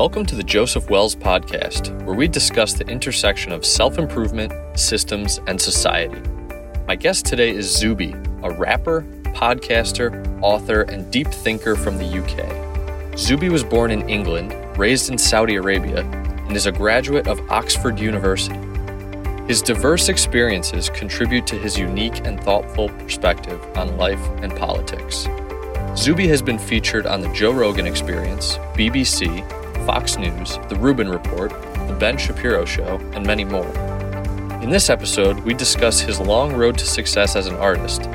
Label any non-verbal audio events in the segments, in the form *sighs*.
Welcome to the Joseph Wells Podcast, where we discuss the intersection of self improvement, systems, and society. My guest today is Zuby, a rapper, podcaster, author, and deep thinker from the UK. Zuby was born in England, raised in Saudi Arabia, and is a graduate of Oxford University. His diverse experiences contribute to his unique and thoughtful perspective on life and politics. Zuby has been featured on The Joe Rogan Experience, BBC, Fox News, The Rubin Report, The Ben Shapiro Show, and many more. In this episode, we discuss his long road to success as an artist,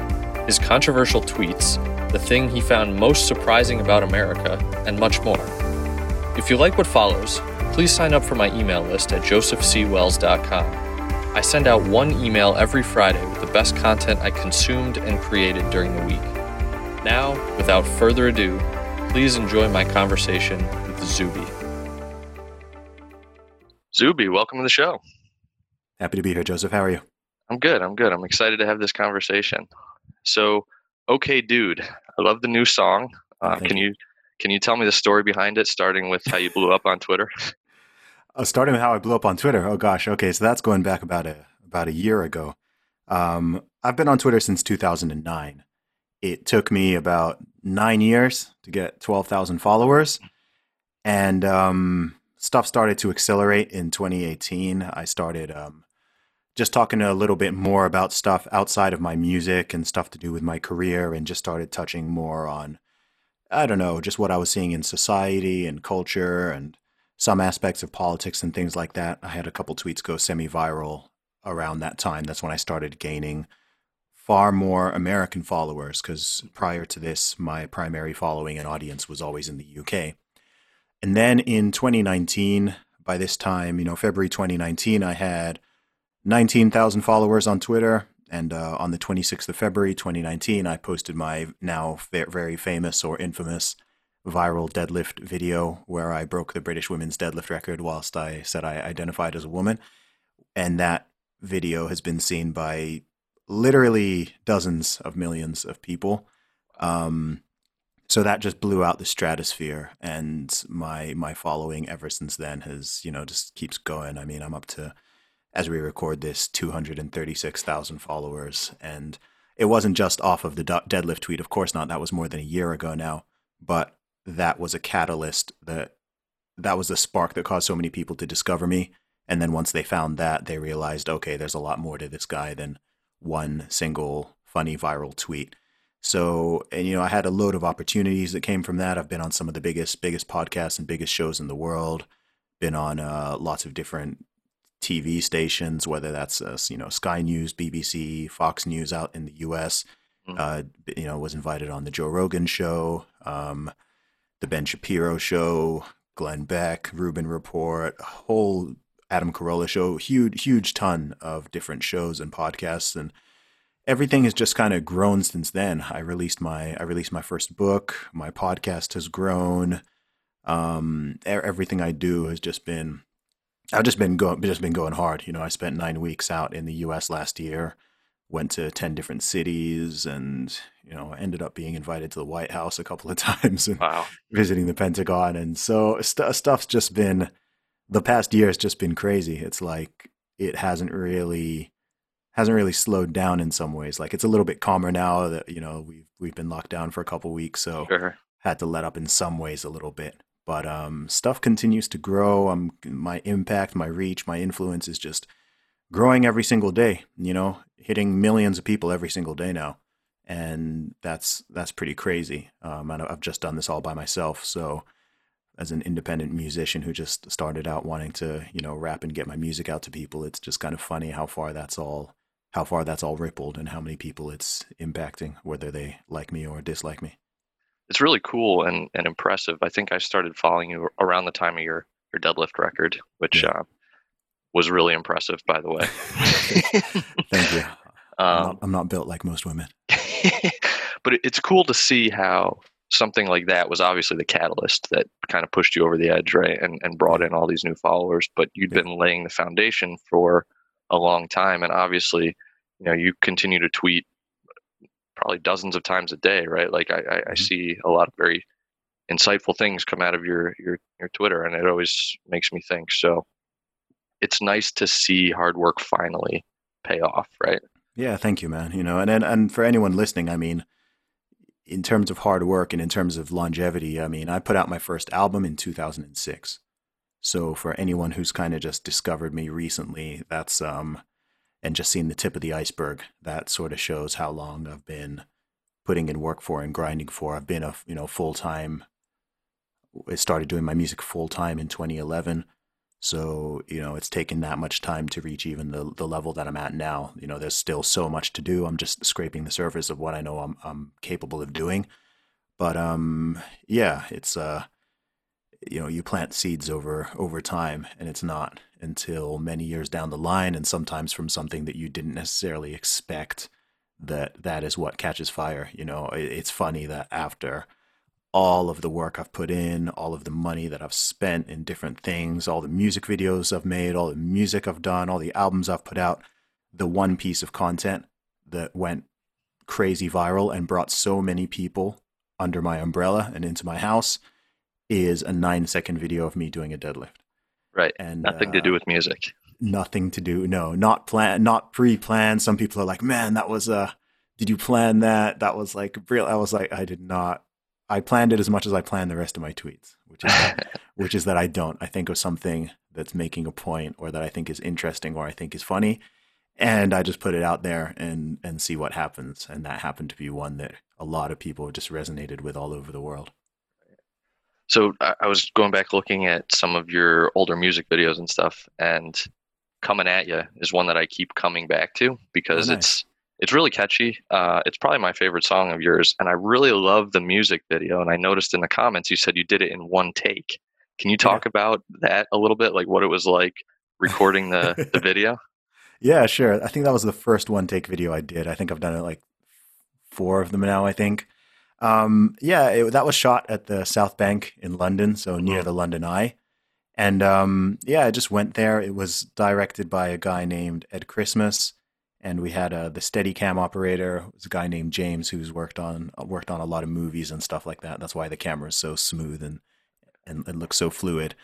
his controversial tweets, the thing he found most surprising about America, and much more. If you like what follows, please sign up for my email list at josephcwells.com. I send out one email every Friday with the best content I consumed and created during the week. Now, without further ado, please enjoy my conversation with Zuby. Zuby, welcome to the show. Happy to be here, Joseph. How are you? I'm good. I'm good. I'm excited to have this conversation. So, okay, dude, I love the new song. Uh, can you. you can you tell me the story behind it, starting with how you blew up on Twitter? *laughs* Uh, starting with how I blew up on Twitter. Oh gosh, okay, so that's going back about a about a year ago. Um, I've been on Twitter since 2009. It took me about nine years to get 12,000 followers, and um, stuff started to accelerate in 2018. I started um, just talking a little bit more about stuff outside of my music and stuff to do with my career, and just started touching more on, I don't know, just what I was seeing in society and culture and some aspects of politics and things like that. I had a couple tweets go semi viral around that time. That's when I started gaining far more American followers because prior to this, my primary following and audience was always in the UK. And then in 2019, by this time, you know, February 2019, I had 19,000 followers on Twitter. And uh, on the 26th of February 2019, I posted my now very famous or infamous viral deadlift video where I broke the British women's deadlift record whilst I said I identified as a woman. And that video has been seen by literally dozens of millions of people. Um, so that just blew out the stratosphere and my my following ever since then has you know just keeps going. I mean i'm up to as we record this 236000 followers and it wasn't just off of the deadlift tweet of course not that was more than a year ago now but that was a catalyst that that was the spark that caused so many people to discover me and then once they found that they realized okay there's a lot more to this guy than one single funny viral tweet so, and you know, I had a load of opportunities that came from that. I've been on some of the biggest, biggest podcasts and biggest shows in the world. Been on uh, lots of different TV stations, whether that's uh, you know Sky News, BBC, Fox News out in the U.S. Mm-hmm. Uh, you know, was invited on the Joe Rogan show, um, the Ben Shapiro show, Glenn Beck, Rubin Report, a whole Adam Carolla show, huge, huge ton of different shows and podcasts, and everything has just kind of grown since then. I released my I released my first book. My podcast has grown. Um, everything I do has just been I've just been going just been going hard. You know, I spent nine weeks out in the U.S. last year. Went to ten different cities, and you know, ended up being invited to the White House a couple of *laughs* times and wow. visiting the Pentagon. And so st- stuff's just been the past year has just been crazy. It's like it hasn't really hasn't really slowed down in some ways. Like it's a little bit calmer now that you know we've we've been locked down for a couple weeks, so sure. had to let up in some ways a little bit. But um, stuff continues to grow. Um, my impact, my reach, my influence is just growing every single day. You know, hitting millions of people every single day now, and that's that's pretty crazy. Um, and I've just done this all by myself, so as an independent musician who just started out wanting to, you know, rap and get my music out to people, it's just kind of funny how far that's all how far that's all rippled and how many people it's impacting, whether they like me or dislike me. It's really cool and, and impressive. I think I started following you around the time of your, your deadlift record, which yeah. uh, was really impressive, by the way. *laughs* Thank you. *laughs* Um, I'm, not, I'm, not, built like most women. *laughs* but it, it's cool to see how something like that was obviously the catalyst that kind of pushed you over the edge, right? And, and brought in all these new followers. But you'd yeah. been laying the foundation for a long time. And obviously, you know you continue to tweet probably dozens of times a day right like i, I, I mm-hmm. see a lot of very insightful things come out of your your your Twitter, and it always makes me think. So it's nice to see hard work finally pay off, right? Yeah, thank you, man. You know, and and, and for anyone listening, I mean, in terms of hard work and in terms of longevity, I mean, I put out my first album in 2006. So for anyone who's kind of just discovered me recently, that's um and just seeing the tip of the iceberg, that sort of shows how long I've been putting in work for and grinding for. I've been a, you know, full-time I started doing my music full-time in 2011 so, you know, it's taken that much time to reach even the, the level that I'm at now. You know, there's still so much to do. I'm just scraping the surface of what I know I'm, I'm capable of doing. But, um, yeah, it's, uh, you know, you plant seeds over, over time and it's not until many years down the line and sometimes from something that you didn't necessarily expect that that is what catches fire. You know, it's funny that after all of the work I've put in, all of the money that I've spent in different things, all the music videos I've made, all the music I've done, all the albums I've put out, the one piece of content that went crazy viral and brought so many people under my umbrella and into my house is a nine second video of me doing a deadlift. Right. And nothing uh, to do with music. Nothing to do. No, not plan, not pre-planned. Some people are like, man, that was a, uh, did you plan that? That was like real. I was like, I did not I planned it as much as I planned the rest of my tweets, which is that, *laughs* which is that I don't. I think of something that's making a point or that I think is interesting or I think is funny, and I just put it out there and and see what happens. And that happened to be one that a lot of people just resonated with all over the world. So I was going back looking at some of your older music videos and stuff, and "Coming at You" is one that I keep coming back to because oh, nice. it's it's really catchy. Uh, it's probably my favorite song of yours, and I really love the music video. And I noticed in the comments you said you did it in one take. Can you talk yeah. about that a little bit, like what it was like recording the the *laughs* video? Yeah, sure. I think that was the first one take video I did. I think I've done it like four of them now. I think. Um, yeah, it, that was shot at the South Bank in London, so near the London Eye. And um, yeah, I just went there. It was directed by a guy named Ed Christmas and we had uh, the Steadicam operator it was a guy named James who's worked on worked on a lot of movies and stuff like that. That's why the camera is so smooth and and, and looks so fluid.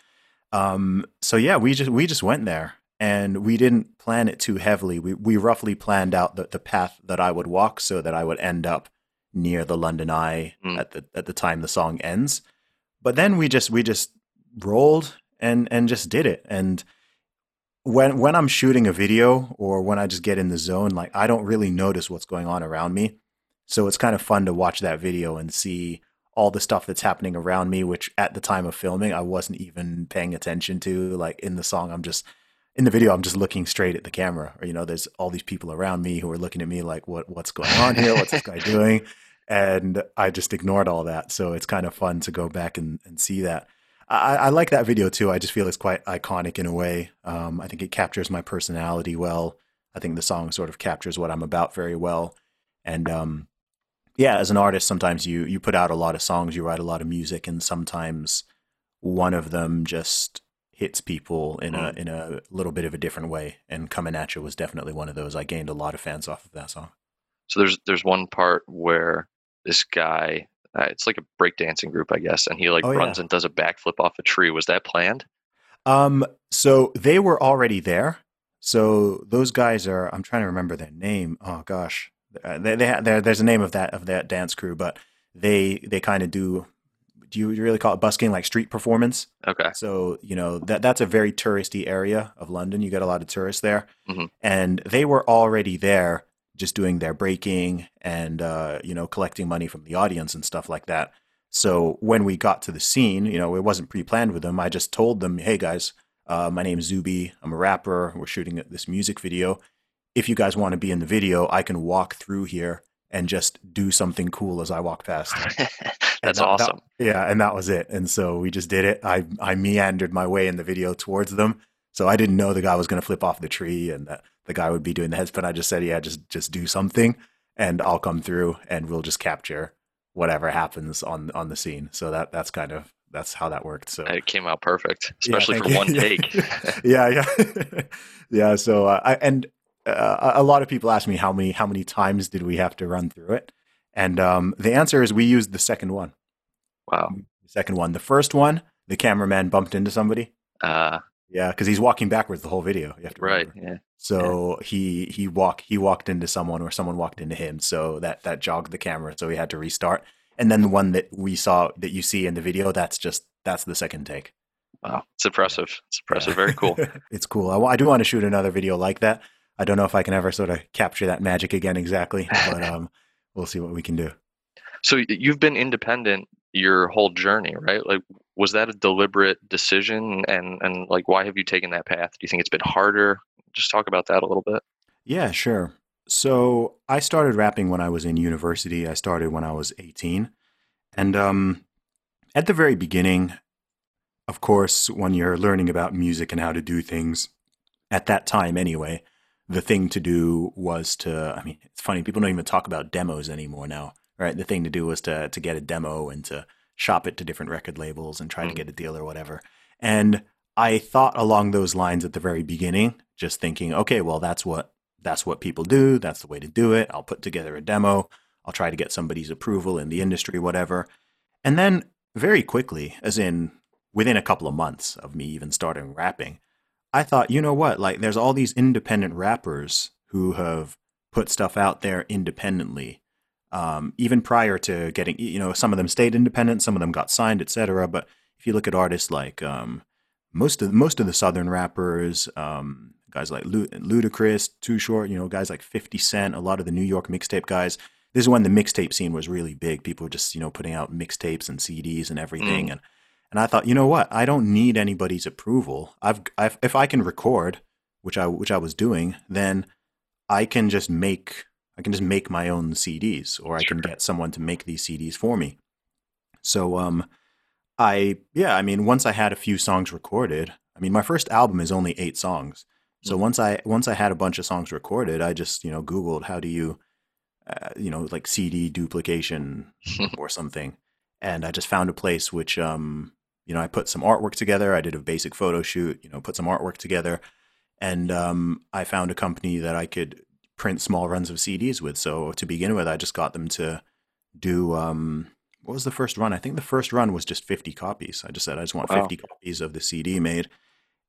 Um, so yeah, we just we just went there and we didn't plan it too heavily. We we roughly planned out the, the path that I would walk so that I would end up near the London Eye mm. at the at the time the song ends. But then we just we just rolled and and just did it and when when I'm shooting a video or when I just get in the zone, like I don't really notice what's going on around me. So it's kind of fun to watch that video and see all the stuff that's happening around me, which at the time of filming I wasn't even paying attention to. Like in the song, I'm just in the video, I'm just looking straight at the camera. Or you know, there's all these people around me who are looking at me like, what what's going on here? What's this guy *laughs* doing? And I just ignored all that. So it's kind of fun to go back and, and see that. I, I, like that video too. I just feel it's quite iconic in a way. Um, I think it captures my personality well. I think the song sort of captures what I'm about very well. And um, yeah, as an artist, sometimes you you put out a lot of songs, you write a lot of music, and sometimes one of them just hits people in a mm. in a little bit of a different way. And "Coming at You" was definitely one of those. I gained a lot of fans off of that song. So there's there's one part where this guy uh, it's like a breakdancing group, I guess, and he like oh, runs yeah. and does a backflip off a tree. Was that planned? Um, so they were already there. So those guys are. I'm trying to remember their name. Oh gosh, uh, they, they there's a name of that of that dance crew, but they they kind of do. Do you really call it busking like street performance? Okay. So you know that that's a very touristy area of London. You get a lot of tourists there, mm-hmm. and they were already there just doing their breaking and uh, you know collecting money from the audience and stuff like that. So when we got to the scene, you know, it wasn't pre-planned with them. I just told them, "Hey guys, uh, my name is Zuby. I'm a rapper. We're shooting this music video. If you guys want to be in the video, I can walk through here and just do something cool as I walk past." *laughs* That's that, awesome. That, yeah, and that was it. And so we just did it. I I meandered my way in the video towards them. So I didn't know the guy was going to flip off the tree and that the guy would be doing the headspin. I just said, yeah, just just do something, and I'll come through, and we'll just capture whatever happens on on the scene. So that that's kind of that's how that worked. So it came out perfect, especially *laughs* yeah, for one take. *laughs* yeah, yeah, yeah. So uh, I and uh, a lot of people ask me how many how many times did we have to run through it, and um, the answer is we used the second one. Wow. The second one. The first one, the cameraman bumped into somebody. Uh, Yeah, because he's walking backwards the whole video. You have to right. remember. Yeah. So he he walk he walked into someone or someone walked into him. So that that jogged the camera. So he had to restart. And then the one that we saw that you see in the video, that's just that's the second take. Wow. It's impressive. It's impressive. Yeah. Very cool. *laughs* it's cool. I, I do want to shoot another video like that. I don't know if I can ever sort of capture that magic again exactly, *laughs* but um, we'll see what we can do. So you've been independent your whole journey, right? Like, was that a deliberate decision? And and like, why have you taken that path? Do you think it's been harder? Just talk about that a little bit. Yeah, sure. So I started rapping when I was in university. I started when I was 18. And um, at the very beginning, of course, when you're learning about music and how to do things, at that time anyway, the thing to do was to, I mean, it's funny, people don't even talk about demos anymore now, right? The thing to do was to, to get a demo and to shop it to different record labels and try to Mm. get a deal or whatever. And I thought along those lines at the very beginning, just thinking, okay, well, that's what that's what people do. That's the way to do it. I'll put together a demo. I'll try to get somebody's approval in the industry, whatever. And then very quickly, as in within a couple of months of me even starting rapping, I thought, you know what? Like, there's all these independent rappers who have put stuff out there independently. Um, even prior to getting, you know, some of them stayed independent, some of them got signed, etc. But if you look at artists like um, most of most of the southern rappers, um, guys like Ludacris, Too Short, you know, guys like Fifty Cent, a lot of the New York mixtape guys. This is when the mixtape scene was really big. People were just you know putting out mixtapes and CDs and everything, and and I thought, you know what, I don't need anybody's approval. I've, I've if I can record, which I which I was doing, then I can just make I can just make my own CDs, or I can get someone to make these CDs for me. So um, I yeah, I mean, once I had a few songs recorded, I mean, my first album is only eight songs. So Mhm. once I once I had a bunch of songs recorded, I just you know Googled how do you, uh, you know, like CD duplication *laughs* or something, and I just found a place which um you know I put some artwork together. I did a basic photo shoot, you know, put some artwork together, and um I found a company that I could print small runs of CDs with. So to begin with, I just got them to do um what was the first run? I think the first run was just 50 copies. I just said I just want Wow. 50 copies of the CD made.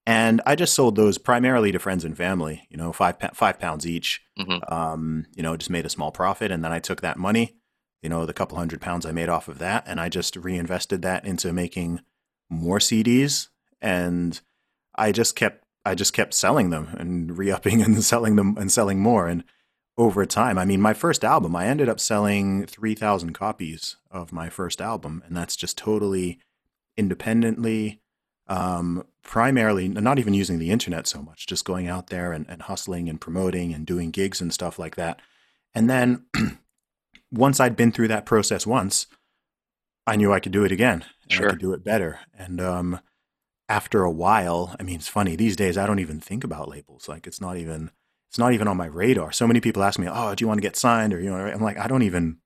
And I just sold those primarily to friends and family, you know, five, five pounds each. Mhm. Um, you know, just made a small profit. And then I took that money, you know, the couple hundred pounds I made off of that, and I just reinvested that into making more CDs. And I just kept, I just kept selling them and re-upping *laughs* and selling them and selling more. And over time, I mean, my first album, I ended up selling 3,000 copies of my first album. And that's just totally independently, um, primarily not even using the internet so much, just going out there and, and hustling and promoting and doing gigs and stuff like that. And then *clears throat* once I'd been through that process once, I knew I could do it again Sure. I could do it better. And um, after a while, I mean, it's funny these days. I don't even think about labels. Like it's not even it's not even on my radar. So many people ask me, "Oh, do you want to get signed?" Or you know, I'm like, I don't even.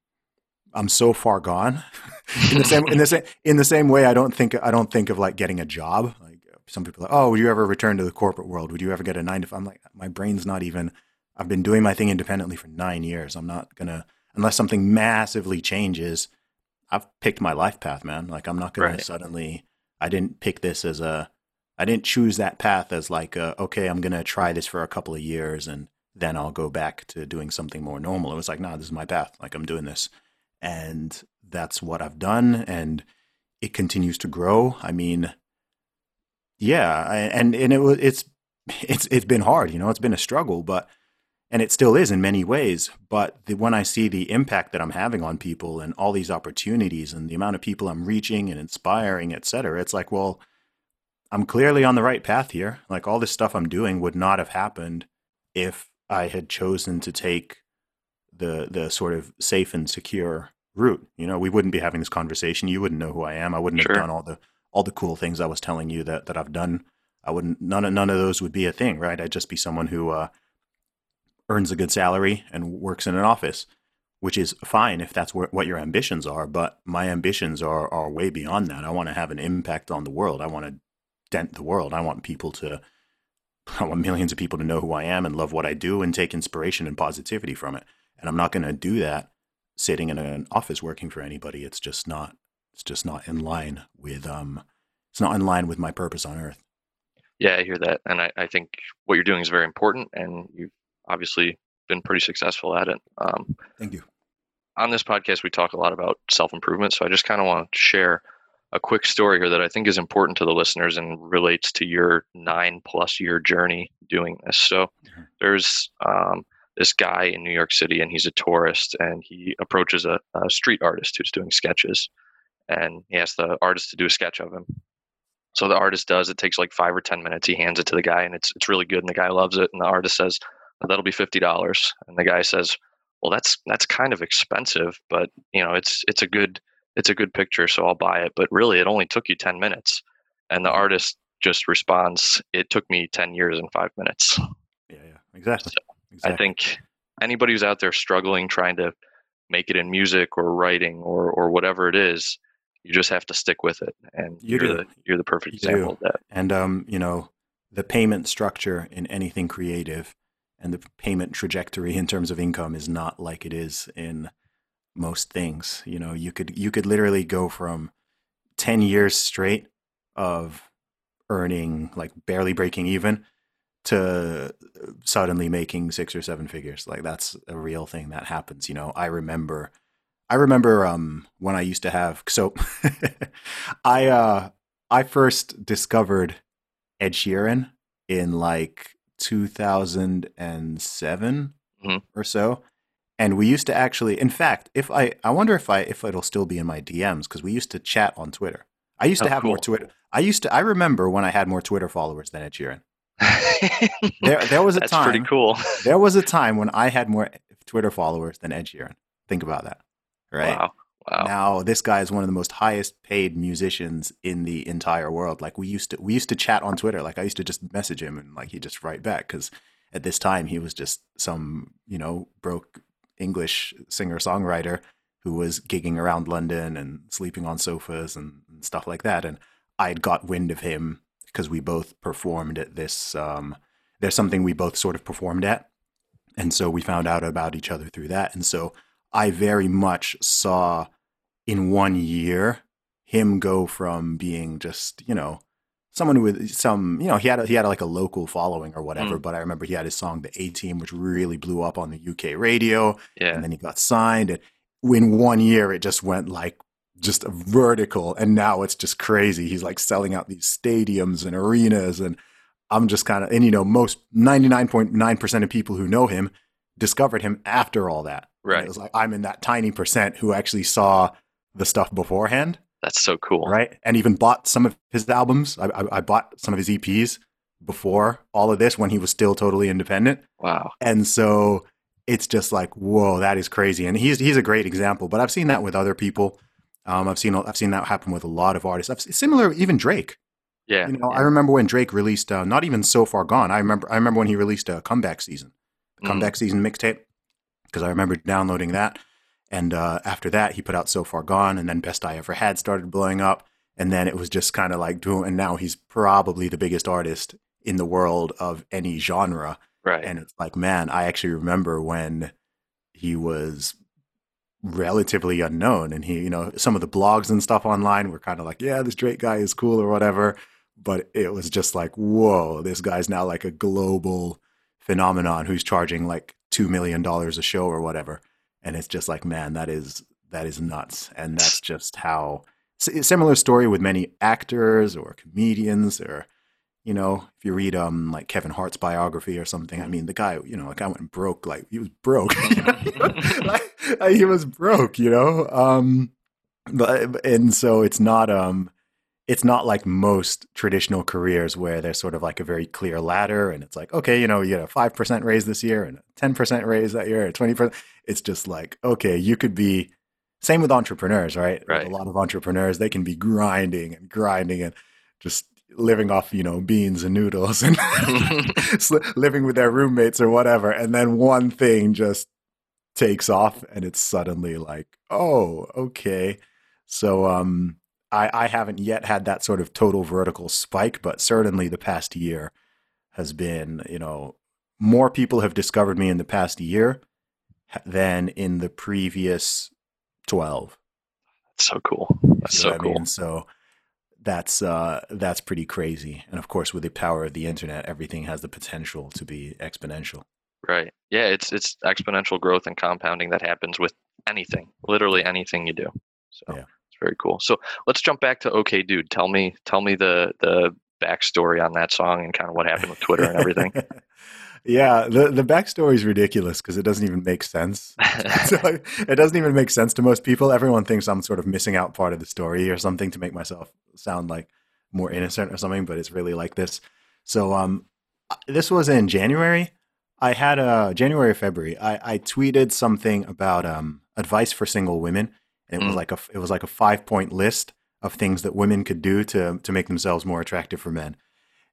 I'm so far gone. *laughs* in the same in the same in the same way, I don't think I don't think of like getting a job. Like some people, are like, oh, would you ever return to the corporate world? Would you ever get a nine to? I'm like, my brain's not even. I've been doing my thing independently for nine years. I'm not gonna unless something massively changes. I've picked my life path, man. Like I'm not gonna suddenly. I didn't pick this as a. I didn't choose that path as like, a, okay, I'm gonna try this for a couple of years and then I'll go back to doing something more normal. It was like, nah, this is my path. Like I'm doing this, and that's what I've done, and it continues to grow. I mean, yeah, I, and and it was it's *laughs* it's it's been hard, you know, it's been a struggle, but and it still is in many ways. But the, when I see the impact that I'm having on people and all these opportunities and the amount of people I'm reaching and inspiring, et cetera, it's like, well, I'm clearly on the right path here. Like all this stuff I'm doing would not have happened if I had chosen to take the the sort of safe and secure route. You know, we wouldn't be having this conversation. You wouldn't know who I am. I wouldn't Sure. have done all the all the cool things I was telling you that that I've done. I wouldn't none of none of those would be a thing, right? I'd just be someone who uh, earns a good salary and works in an office, which is fine if that's where, what your ambitions are. But my ambitions are are way beyond that. I want to have an impact on the world. I want to dent the world. I want people to *laughs* I want millions of people to know who I am and love what I do and take inspiration and positivity from it. And I'm not going to do that sitting in an office working for anybody. It's just not it's just not in line with um it's not in line with my purpose on earth. Yeah, I hear that. And I, I think what you're doing is very important and you've obviously been pretty successful at it. Um, Thank you. On this podcast, we talk a lot about self improvement. So I just kind of want to share a quick story here that I think is important to the listeners and relates to your nine plus year journey doing this. So mm-hmm. there's um, this guy in New York City, and he's a tourist, and he approaches a, a street artist who's doing sketches, and he asks the artist to do a sketch of him. So the artist does. It takes like five or ten minutes. He hands it to the guy, and it's it's really good, and the guy loves it. And the artist says, "That'll be fifty dollars." And the guy says, "Well, that's that's kind of expensive, but you know, it's it's a good it's a good picture, so I'll buy it. But really, it only took you 10 minutes. And the mm-hmm. artist just responds, it took me 10 years and five minutes. Yeah, yeah, exactly. So exactly. I think anybody who's out there struggling, trying to make it in music or writing or, or whatever it is, you just have to stick with it. And you are the, you're the perfect you example do. of that. And, um, you know, the payment structure in anything creative and the payment trajectory in terms of income is not like it is in most things. You know, you could you could literally go from 10 years straight of earning like barely breaking even to suddenly making six or seven figures. Like that's a real thing that happens, you know. I remember I remember um when I used to have so *laughs* I uh I first discovered Ed Sheeran in like 2007 mm-hmm. or so. And we used to actually in fact if i i wonder if i if it'll still be in my dms because we used to chat on twitter. I used oh, to have cool. more twitter i used to i remember when i had more twitter followers than ed sheeran. *laughs* There, there was a That's time pretty cool. there was a time when i had more twitter followers than ed sheeran. Think about that right? Wow Wow. Now this guy is one of the most highest paid musicians in the entire world. Like we used to, we used to chat on Twitter. Like I used to just message him and like he just write back because at this time he was just some you know broke English singer songwriter who was gigging around London and sleeping on sofas and, and stuff like that. And I'd got wind of him because we both performed at this. Um, there's something we both sort of performed at. And so we found out about each other through that. And so I very much saw in one year him go from being just, you know, someone with some, you know, he had a, he had a, like a local following or whatever. Mm. But I remember he had his song "The A Team," which really blew up on the UK radio. Yeah. And then he got signed, and in one year it just went like just vertical, and now it's just crazy. He's like selling out these stadiums and arenas, and I'm just kind of, and you know, most 99.9 percent of people who know him discovered him after all that. Right. And it was like I'm in that tiny percent who actually saw the stuff beforehand. That's so cool. Right. And even bought some of his albums. I, I, I, bought some of his EPs before all of this when he was still totally independent. Wow. And so it's just like, whoa, that is crazy. And he's he's a great example. But I've seen that with other people. Um, I've seen I've seen that happen with a lot of artists. I've, similar, even Drake. Yeah. You know, yeah. I remember when Drake released uh, not even so far gone. I remember I remember when he released a comeback season, a comeback mm. season mixtape, because I remember downloading that. And uh, after that, he put out So Far Gone, and then Best I Ever Had started blowing up. And then it was just kind of like doing, and now he's probably the biggest artist in the world of any genre. Right. And it's like, man, I actually remember when he was relatively unknown and he, you know, some of the blogs and stuff online were kind of like, yeah, this Drake guy is cool or whatever. But it was just like, whoa, this guy's now like a global phenomenon who's charging like $2 million a show or whatever and it's just like man that is that is nuts. And that's just how similar story with many actors or comedians or you know if you read um like kevin hart's biography or something i mean the guy you know like i went broke like he was broke *laughs* *laughs* like, he was broke you know? Um but and so it's not um it's not like most traditional careers where there's sort of like a very clear ladder and it's like okay you know you get a 5% raise this year and a 10% raise that year or 20% it's just like okay you could be same with entrepreneurs right, right. a lot of entrepreneurs they can be grinding and grinding and just living off you know beans and noodles *laughs* and *laughs* living with their roommates or whatever and then one thing just takes off and it's suddenly like oh okay so um I, I haven't yet had that sort of total vertical spike, but certainly the past year has been, you know, more people have discovered me in the past year than in the previous 12. So cool. That's so cool. I mean? So that's uh, that's pretty crazy. And of course, with the power of the internet, everything has the potential to be exponential. Right. Yeah. It's it's exponential growth and compounding that happens with anything, literally anything you do. So yeah. it's very cool. So let's jump back to OK Dude. Tell me tell me the the backstory on that song and kind of what happened with Twitter and everything. *laughs* Yeah, the the backstory is ridiculous because it doesn't even make sense. *laughs* *laughs* so it doesn't even make sense to most people. Everyone thinks I'm sort of missing out part of the story or something to make myself sound like more innocent or something, but it's really like this. So um, this was in January. I had a January or February. I, I tweeted something about um, advice for single women, and it mm. was like a it was like a five point list of things that women could do to to make themselves more attractive for men.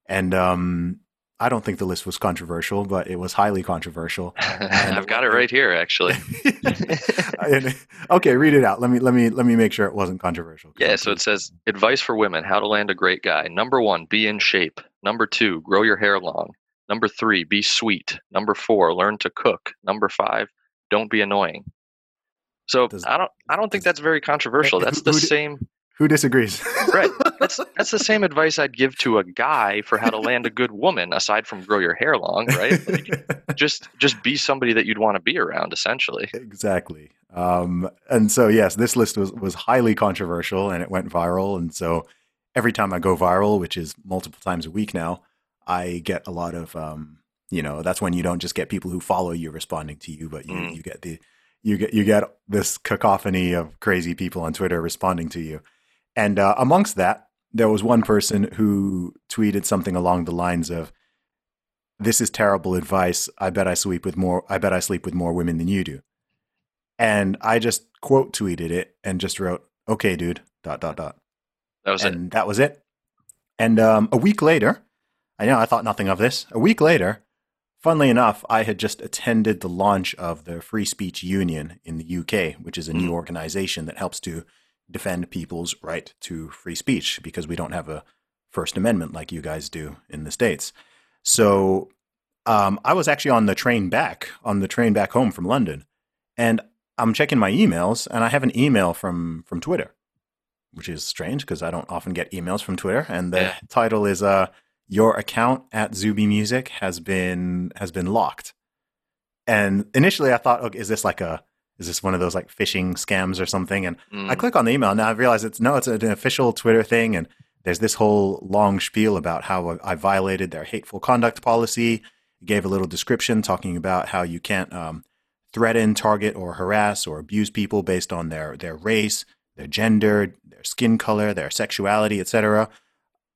And um, I don't think the list was controversial, but it was highly controversial. *laughs* And, I've got it right here, actually. *laughs* okay, read it out. Let me let me let me make sure it wasn't controversial. Yeah, so it says advice for women: how to land a great guy. Number one, be in shape. Number two, grow your hair long. Number three, be sweet. Number four, learn to cook. Number five, don't be annoying. So does, I don't I don't think that's very controversial. That's the same who disagrees? *laughs* right. That's that's the same advice I'd give to a guy for how to land a good woman, aside from grow your hair long, right? Like, *laughs* just just be somebody that you'd want to be around, essentially. Exactly. Um, and so yes, this list was was highly controversial and it went viral. And so every time I go viral, which is multiple times a week now, I get a lot of um, you know, that's when you don't just get people who follow you responding to you, but you, mm. you get the you get you get this cacophony of crazy people on Twitter responding to you. And uh, amongst that, there was one person who tweeted something along the lines of, "This is terrible advice. I bet I sleep with more. I bet I sleep with more women than you do." And I just quote tweeted it and just wrote, "Okay, dude." Dot dot dot. That was and it. That was it. And um, a week later, I know I thought nothing of this. A week later, funnily enough, I had just attended the launch of the Free Speech Union in the UK, which is a mm. new organization that helps to defend people's right to free speech because we don't have a First Amendment like you guys do in the States. So um, I was actually on the train back, on the train back home from London, and I'm checking my emails, and I have an email from from Twitter, which is strange because I don't often get emails from Twitter. And the yeah. title is uh, "Your account at Zuby Music has been has been locked." And initially, I thought, okay, is this like a is this one of those like phishing scams or something? And mm. I click on the email and now I realize it's no, it's an official Twitter thing. And there's this whole long spiel about how I violated their hateful conduct policy. It gave a little description talking about how you can't um, threaten, target, or harass or abuse people based on their their race, their gender, their skin color, their sexuality, etc.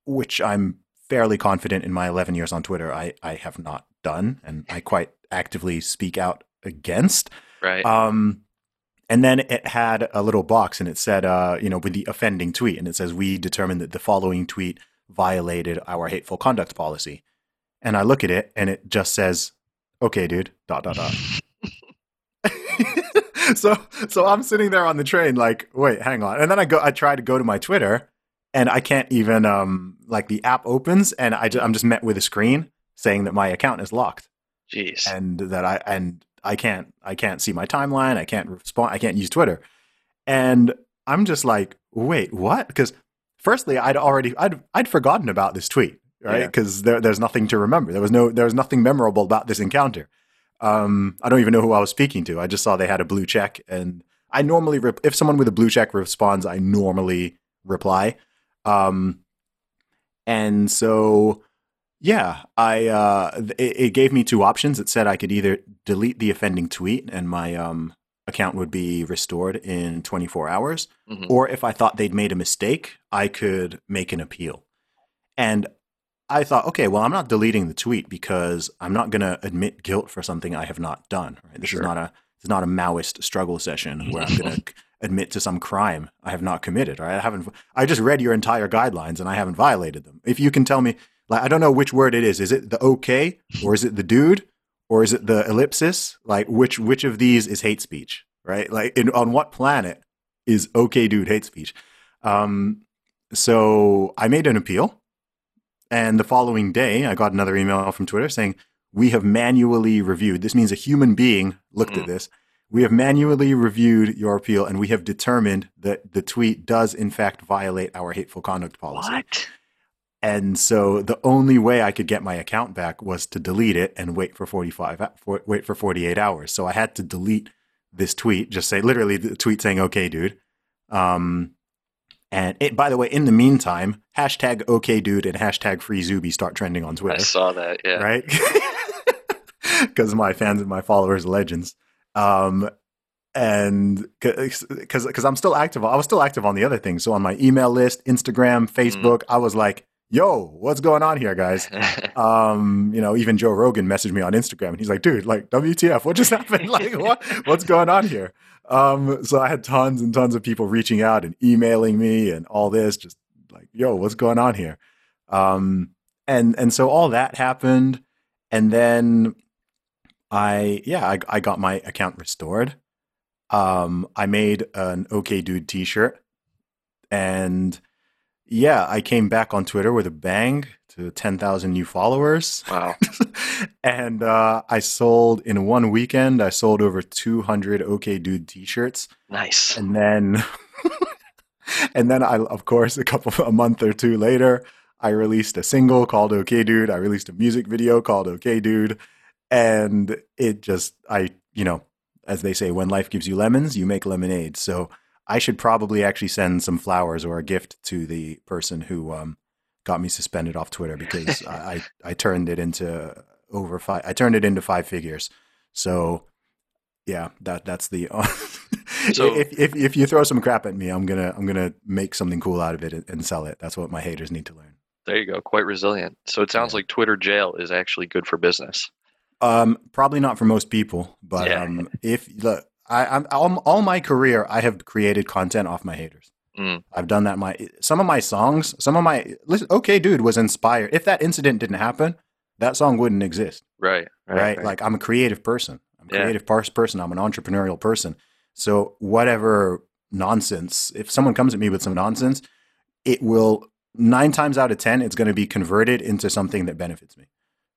Which I'm fairly confident in my 11 years on Twitter I, I have not done, and I quite actively speak out against. Right. Um, and then it had a little box and it said, uh, you know, with the offending tweet, and it says, we determined that the following tweet violated our hateful conduct policy. And I look at it and it just says, okay, dude, dot, dot, dot. *laughs* so, so I'm sitting there on the train, like, wait, hang on. And then I go, I try to go to my Twitter and I can't even, um, like the app opens and I just, I'm just met with a screen saying that my account is locked. Jeez. And that I, and I can't I can't see my timeline. I can't respond. I can't use Twitter. And I'm just like, wait, what? Because firstly, I'd already I'd I'd forgotten about this tweet, right? Because yeah. there, there's nothing to remember. There was no there was nothing memorable about this encounter. Um, I don't even know who I was speaking to. I just saw they had a blue check, and I normally rep- if someone with a blue check responds, I normally reply. Um, and so yeah, I uh, it, it, gave me two options. It said I could either delete the offending tweet and my um, account would be restored in 24 hours, mm-hmm. or if I thought they'd made a mistake, I could make an appeal. And I thought, okay, well, I'm not deleting the tweet because I'm not going to admit guilt for something I have not done. Right? This sure. is not a it's not a Maoist struggle session where I'm going *laughs* to admit to some crime I have not committed. Right? I haven't. I just read your entire guidelines and I haven't violated them. If you can tell me like I don't know which word it is. Is it the okay or is it the dude or is it the ellipsis? Like which which of these is hate speech? Right? Like in, on what planet is okay dude hate speech? Um, so I made an appeal, and the following day I got another email from Twitter saying we have manually reviewed. This means a human being looked mm. at this. we have manually reviewed your appeal and we have determined that the tweet does in fact violate our hateful conduct policy. What? And so the only way I could get my account back was to delete it and wait for 45 for, wait for 48 hours. So I had to delete this tweet, just say literally the tweet saying okay dude. Um and it, by the way, in the meantime, hashtag okay dude and hashtag free Zuby start trending on Twitter. I saw that, yeah. Right? *laughs* Because my fans and my followers are legends. Um, and because I'm still active, I was still active on the other things. So on my email list, Instagram, Facebook, mm. I was like, "Yo, what's going on here, guys?" *laughs* *laughs* um, you know, even Joe Rogan messaged me on Instagram, and he's like, "Dude, like, WTF? What just *laughs* happened? like, what what's going on here?" Um, so I had tons and tons of people reaching out and emailing me and all this, just like, "Yo, what's going on here?" Um, and and so all that happened, and then I yeah, I, I got my account restored. Um, I made an OK Dude T-shirt, and yeah, I came back on Twitter with a bang to ten thousand new followers. Wow! *laughs* and uh, I sold in one weekend. I sold over two hundred OK Dude T-shirts. Nice. And then, *laughs* and then I, of course, a couple a month or two later, I released a single called OK Dude. I released a music video called OK Dude and it just I you know as they say when life gives you lemons you make lemonade so I should probably actually send some flowers or a gift to the person who um, got me suspended off Twitter because I, I, I turned it into over five I turned it into five figures. So yeah that that's the *laughs* so, if, if if you throw some crap at me I'm gonna I'm gonna make something cool out of it and sell it. That's what my haters need to learn. There you go. Quite resilient. So it sounds yeah. like Twitter jail is actually good for business. Um, probably not for most people, but yeah. um, if look, I, I'm all, all, my career, I have created content off my haters. Mm. I've done that. My some of my songs, some of my listen, okay, dude, was inspired. If that incident didn't happen, that song wouldn't exist. Right. Right. right? right. Like I'm a creative person. I'm a yeah. creative person. I'm an entrepreneurial person. So whatever nonsense, if someone comes at me with some nonsense, it will nine times out of ten, it's going to be converted into something that benefits me.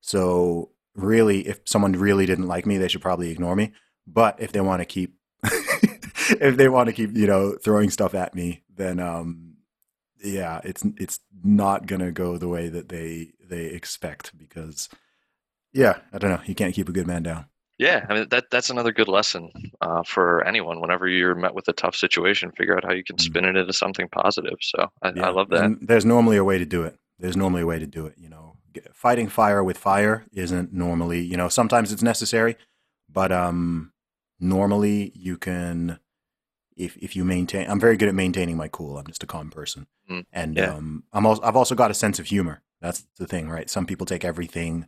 So really, if someone really didn't like me, they should probably ignore me. But if they want to keep, *laughs* if they want to keep, you know, throwing stuff at me, then um, yeah, it's it's not gonna go the way that they they expect because, yeah, I don't know, you can't keep a good man down. Yeah, I mean that that's another good lesson uh, for anyone. Whenever you're met with a tough situation, figure out how you can mm-hmm. spin it into something positive. So I, yeah. I love that. And there's normally a way to do it. There's normally a way to do it. You know, fighting fire with fire isn't normally, you know, sometimes it's necessary, but um, normally you can, if if you maintain, I'm very good at maintaining my cool. I'm just a calm person, mm, and yeah. um, I'm also I've also got a sense of humor. That's the thing, right? Some people take everything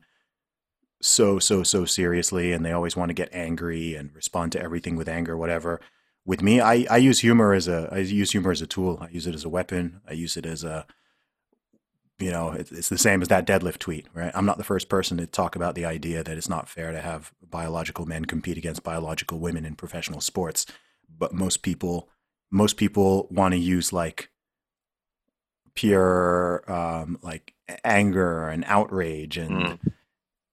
so so so seriously, and they always want to get angry and respond to everything with anger, whatever. With me, I, I use humor as a I use humor as a tool. I use it as a weapon. I use it as a you know, it's, the same as that deadlift tweet, right? I'm not the first person to talk about the idea that it's not fair to have biological men compete against biological women in professional sports, but most people, most people want to use like pure, um, like anger and outrage and mm.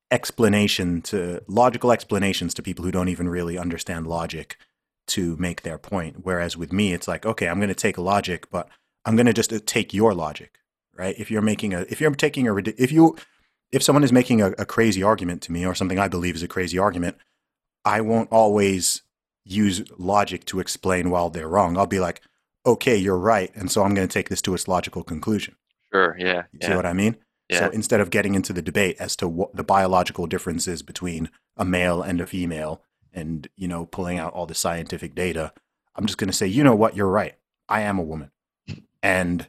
explanation to logical explanations to people who don't even really understand logic to make their point. Whereas with me, it's like, okay, I'm going to take logic, but I'm going to just uh, take your logic right? If you're making a, if you're taking a, if you, if someone is making a, a crazy argument to me or something I believe is a crazy argument, I won't always use logic to explain while they're wrong. I'll be like, okay, you're right. And so I'm going to take this to its logical conclusion. Sure. Yeah. You see what I mean? Yeah. So instead of getting into the debate as to what the biological differences between a male and a female and, you know, pulling out all the scientific data, I'm just going to say, you know what? You're right. I am a woman. And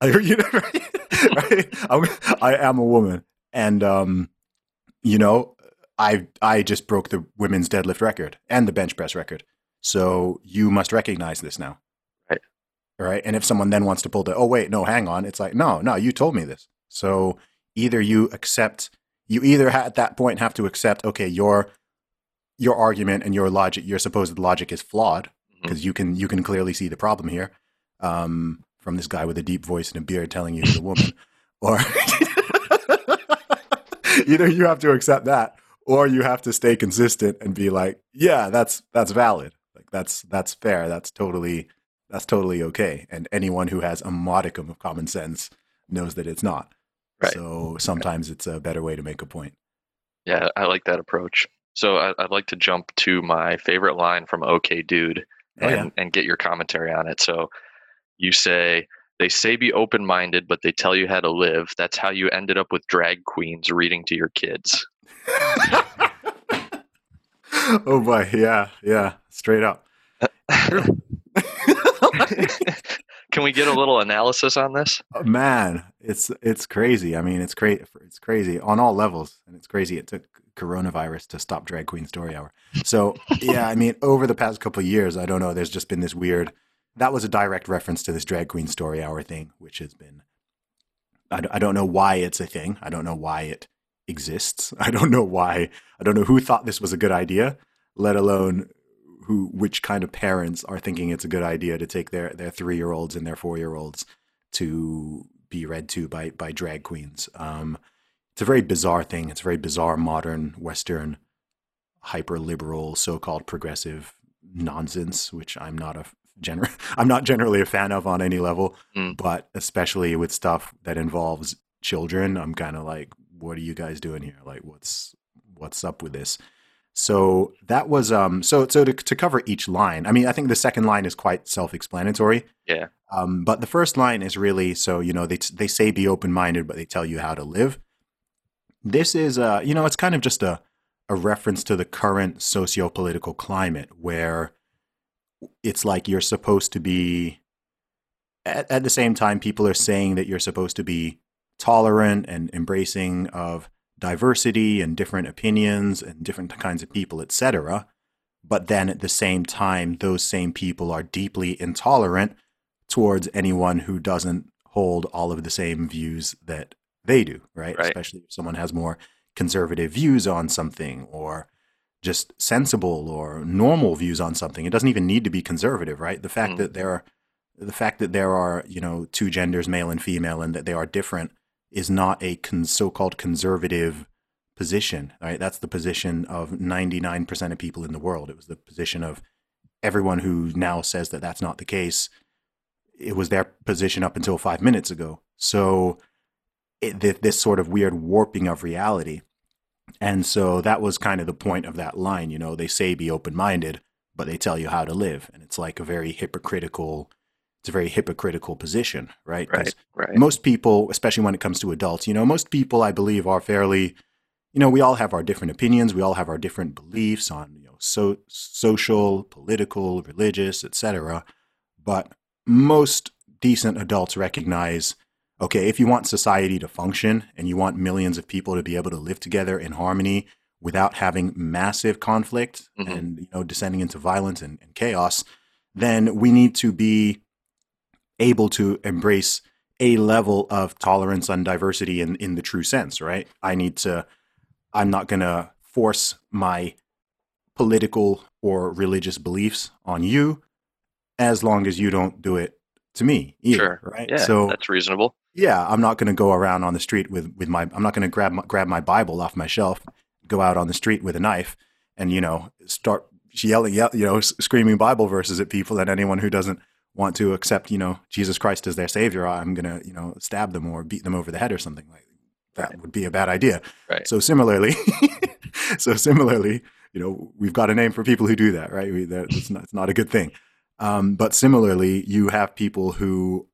*laughs* you know, right? right? I am a woman, and um, you know, I I just broke the women's deadlift record and the bench press record. So you must recognize this now, right? Right. And if someone then wants to pull the, oh wait, no, hang on, it's like, no, no, you told me this. So either you accept, you either at that point have to accept, okay, your your argument and your logic, your supposed logic is flawed because mm-hmm. you can you can clearly see the problem here. Um, from this guy with a deep voice and a beard telling you he's a woman, or *laughs* you know you have to accept that, or you have to stay consistent and be like, yeah, that's that's valid. Like that's that's fair. That's totally that's totally okay. And anyone who has a modicum of common sense knows that it's not. Right. So sometimes it's a better way to make a point. Yeah, I like that approach. So I, would like to jump to my favorite line from OK Dude and, oh, yeah. and get your commentary on it. So you say, they say be open minded, but they tell you how to live. That's how you ended up with drag queens reading to your kids. *laughs* oh boy, yeah, yeah, straight up. *laughs* Can we get a little analysis on this? Oh, man, it's it's crazy. I mean, it's great. It's crazy on all levels, and it's crazy. It took coronavirus to stop drag queen story hour. So yeah, I mean, over the past couple years, I don't know. There's just been this weird. That was a direct reference to this drag queen story hour thing, which has been. I, don't know why it's a thing. I don't know why it exists. *laughs* I don't know why. I don't know who thought this was a good idea, let alone who which kind of parents are thinking it's a good idea to take their their three year olds and their four year olds to be read to by by drag queens. Um, it's a very bizarre thing. It's a very bizarre modern Western hyper liberal so called progressive nonsense, which I'm not a gener- *laughs* I'm not generally a fan of on any level, mm. but especially with stuff that involves children, I'm kind of like, what are you guys doing here? Like, what's what's up with this? So that was um so so to to cover each line. I mean, I think the second line is quite self-explanatory. Yeah. Um, but the first line is really so you know they they say be open-minded, but they tell you how to live. This is uh you know it's kind of just a a reference to the current socio-political climate where it's like you're supposed to be at, at the same time people are saying that you're supposed to be tolerant and embracing of diversity and different opinions and different kinds of people, etc. But then at the same time, those same people are deeply intolerant towards anyone who doesn't hold all of the same views that they do, right? right? Especially if someone has more conservative views on something or just sensible or normal views on something. It doesn't even need to be conservative, right? The fact mm. that there are the fact that there are, you know, two genders, male and female, and that they are different is not a con- so-called conservative position. Right, that's the position of 99% of people in the world. It was the position of everyone who now says that that's not the case. It was their position up until five minutes ago. So it, this sort of weird warping of reality. And so that was kind of the point of that line. You know, they say be open minded, but they tell you how to live. And it's like a very hypocritical it's a very hypocritical position, right? Right, right. Most people, especially when it comes to adults, you know, most people, I believe, are fairly, you know, we all have our different opinions, we all have our different beliefs on, you know, so social, political, religious, etc. But most decent adults recognize, okay, if you want society to function and you want millions of people to be able to live together in harmony without having massive conflict mm-hmm. and you know descending into violence and, and chaos, then we need to be able to embrace a level of tolerance and diversity in, in the true sense, right? I need to, I'm not going to force my political or religious beliefs on you as long as you don't do it to me either, sure. right? Yeah, so that's reasonable. Yeah, I'm not going to go around on the street with, with my, I'm not going to grab my, grab my Bible off my shelf, go out on the street with a knife and, you know, start yelling, yell, you know, screaming Bible verses at people and anyone who doesn't want to accept, you know, Jesus Christ as their savior, I'm going to, you know, stab them or beat them over the head or something like that right. would be a bad idea. Right. So similarly, *laughs* so similarly, you know, we've got a name for people who do that, right? We, that, it's, not, it's not a good thing. Um, but similarly, you have people who,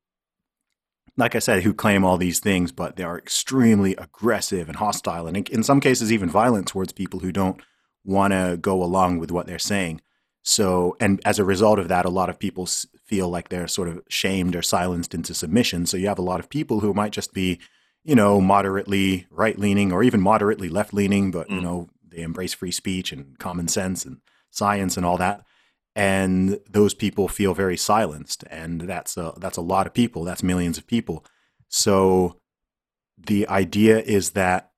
like I said, who claim all these things, but they are extremely aggressive and hostile, and in, in some cases even violent towards people who don't want to go along with what they're saying. So, and as a result of that, a lot of people feel like they're sort of shamed or silenced into submission. So you have a lot of people who might just be, you know, moderately right leaning or even moderately left leaning, but, mm. you know, they embrace free speech and common sense and science and all that. And those people feel very silenced. And that's a, that's a lot of people. That's millions of people. So the idea is that,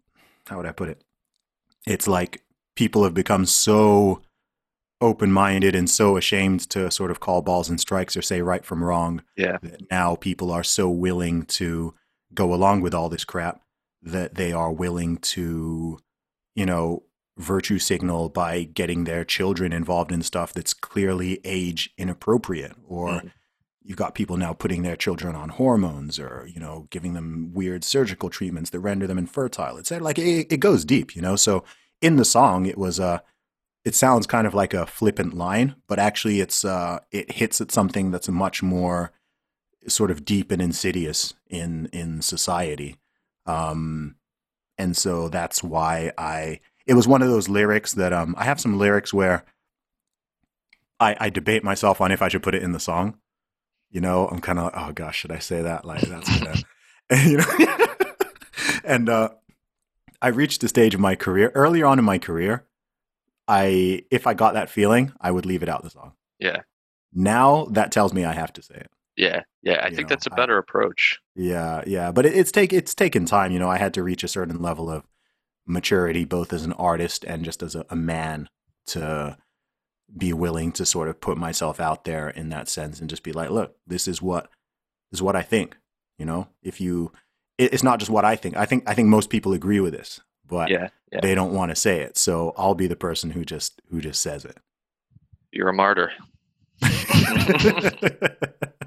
how would I put it? It's like people have become so open minded and so ashamed to sort of call balls and strikes or say right from wrong. Yeah. That now people are so willing to go along with all this crap that they are willing to, you know, virtue signal by getting their children involved in stuff that's clearly age inappropriate or mm. you've got people now putting their children on hormones or you know giving them weird surgical treatments that render them infertile it's like it, it goes deep you know? So in the song it was uh it sounds kind of like a flippant line but actually it's uh it hits at something that's much more sort of deep and insidious in in society. Um and so that's why i it was one of those lyrics that um, I have some lyrics where I, I debate myself on if I should put it in the song. You know, I'm kind of like, oh gosh, should I say that? Like that's gonna, *laughs* *laughs* you know. and uh, I reached the stage of my career earlier on in my career. I if I got that feeling, I would leave it out the song. Yeah. Now that tells me I have to say it. Yeah, yeah. I you think know, that's a better I, approach. Yeah, yeah. But it, it's take it's taken time. You know, I had to reach a certain level of maturity, both as an artist and just as a, a man, to be willing to sort of put myself out there in that sense and just be like, look, this is what this is what I think. You know, if you, it, it's not just what I think. I think I think most people agree with this, but yeah, yeah. they don't want to say it. So I'll be the person who just who just says it. You're a martyr. *laughs* *laughs*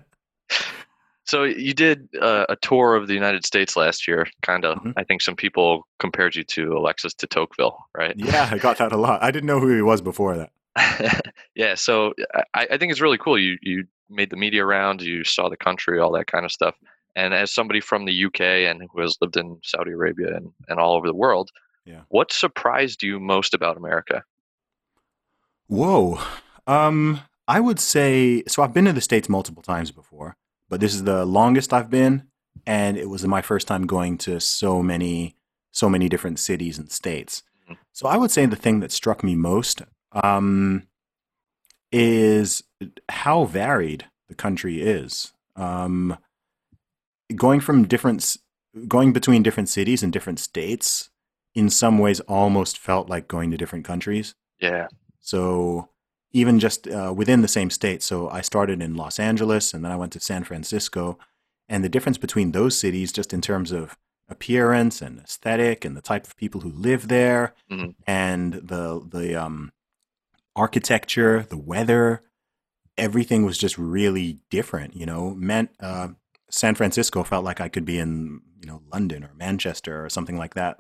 So you did uh, a tour of the United States last year. Kind of. Mm-hmm. I think some people compared you to Alexis de Tocqueville, right? Yeah, I got that a lot. I didn't know who he was before that. *laughs* yeah, so I, I think it's really cool. You you made the media round, you saw the country, all that kind of stuff. And as somebody from the UK and who has lived in Saudi Arabia and, and all over the world, yeah. what surprised you most about America? Whoa. Um, I would say so. I've been to the States multiple times before but this is the longest I've been, and it was my first time going to so many so many different cities and states. Mm-hmm. So I would say the thing that struck me most um, is how varied the country is. Um, going from different, going between different cities and different states, in some ways, almost felt like going to different countries. Yeah. So even just uh, within the same state. So I started in Los Angeles and then I went to San Francisco. And the difference between those cities, just in terms of appearance and aesthetic and the type of people who live there mm-hmm. and the, the um, architecture, the weather, everything was just really different. You know, meant uh, San Francisco felt like I could be in, you know, London or Manchester or something like that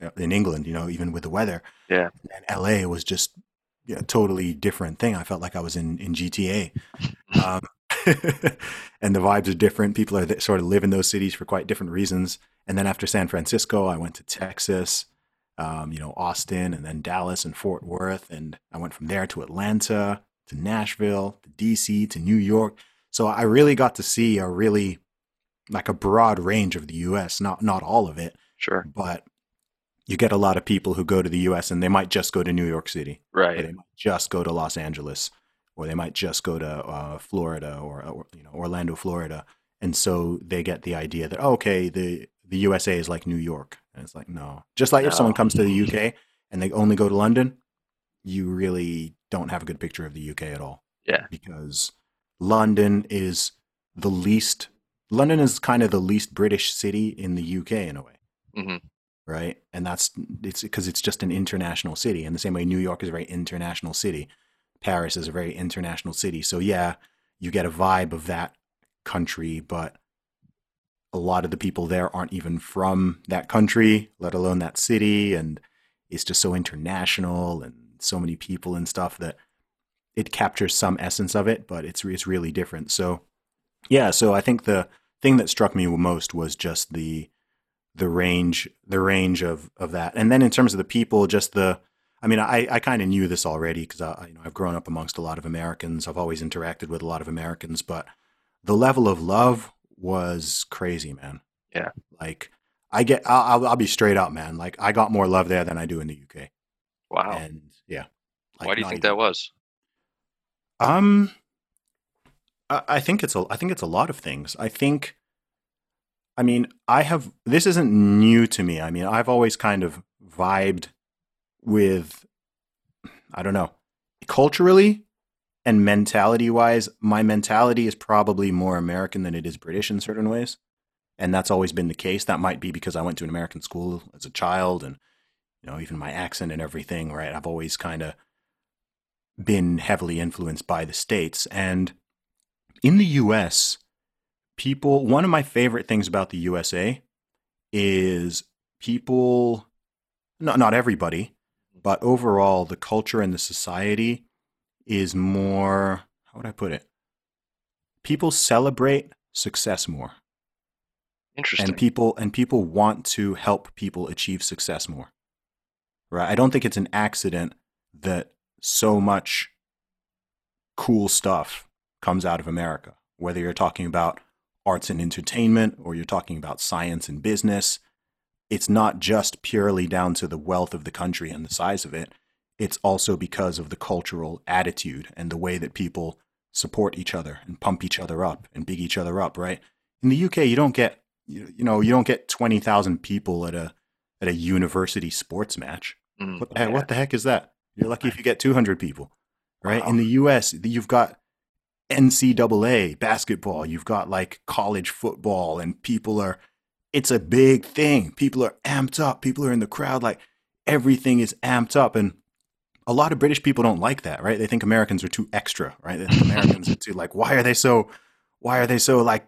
uh, in England, you know, even with the weather. Yeah. And LA was just a totally different thing. I felt like I was in in GTA, um, *laughs* and the vibes are different. People are sort of live in those cities for quite different reasons. And then after San Francisco, I went to Texas, um, you know, Austin, and then Dallas and Fort Worth, and I went from there to Atlanta, to Nashville, to DC, to New York. So I really got to see a really like a broad range of the U.S. Not not all of it, sure, but you get a lot of people who go to the US and they might just go to New York City. Right. Or they might just go to Los Angeles or they might just go to uh, Florida or, or, you know Orlando, Florida. And so they get the idea that oh, okay, the the USA is like New York. And it's like no. Just like no. if someone comes to the UK and they only go to London, you really don't have a good picture of the UK at all. Yeah. Because London is the least London is kind of the least British city in the UK in a way. Mm-hmm right? And that's it's because it's just an international city. In the same way, New York is a very international city. Paris is a very international city. So yeah, you get a vibe of that country, but a lot of the people there aren't even from that country, let alone that city, and it's just so international and so many people and stuff that it captures some essence of it, but it's it's really different. So yeah, so I think the thing that struck me most was just the the range the range of of that. And then in terms of the people, just the I mean, I, I kind of knew this already because I, you know, I've grown up amongst a lot of Americans. I've always interacted with a lot of Americans, but the level of love was crazy, man. Yeah. Like I get, I'll, I'll be straight up, man. Like I got more love there than I do in the UK. Wow. And yeah. Like, Why do you think even, that was? Um, I, I think it's a, I think it's a lot of things. I think I mean, I have this isn't new to me. I mean, I've always kind of vibed with I don't know, culturally and mentality wise, my mentality is probably more American than it is British in certain ways. And that's always been the case. That might be because I went to an American school as a child and you know, even my accent and everything, right? I've always kind of been heavily influenced by the states and in the US, people one of my favorite things about the USA is people not not everybody, but overall the culture and the society is more how would I put it? People celebrate success more. Interesting. And people and people want to help people achieve success more. Right? I don't think it's an accident that so much cool stuff comes out of America. Whether you're talking about arts and entertainment or you're talking about science and business, it's not just purely down to the wealth of the country and the size of it. It's also because of the cultural attitude and the way that people support each other and pump each other up and big each other up, right? In the UK, you don't get you, know, you don't get 20,000 people at a at a university sports match. Mm, What the, heck, yeah. what the heck is that? You're lucky if you get 200 people, right? Wow. In the US, you've got NCAA basketball, you've got like college football, and people are, it's a big thing. People are amped up. People are in the crowd. Like everything is amped up. And a lot of British people don't like that, right? They think Americans are too extra, right? They think *laughs* Americans are too like, why are they so, why are they so like,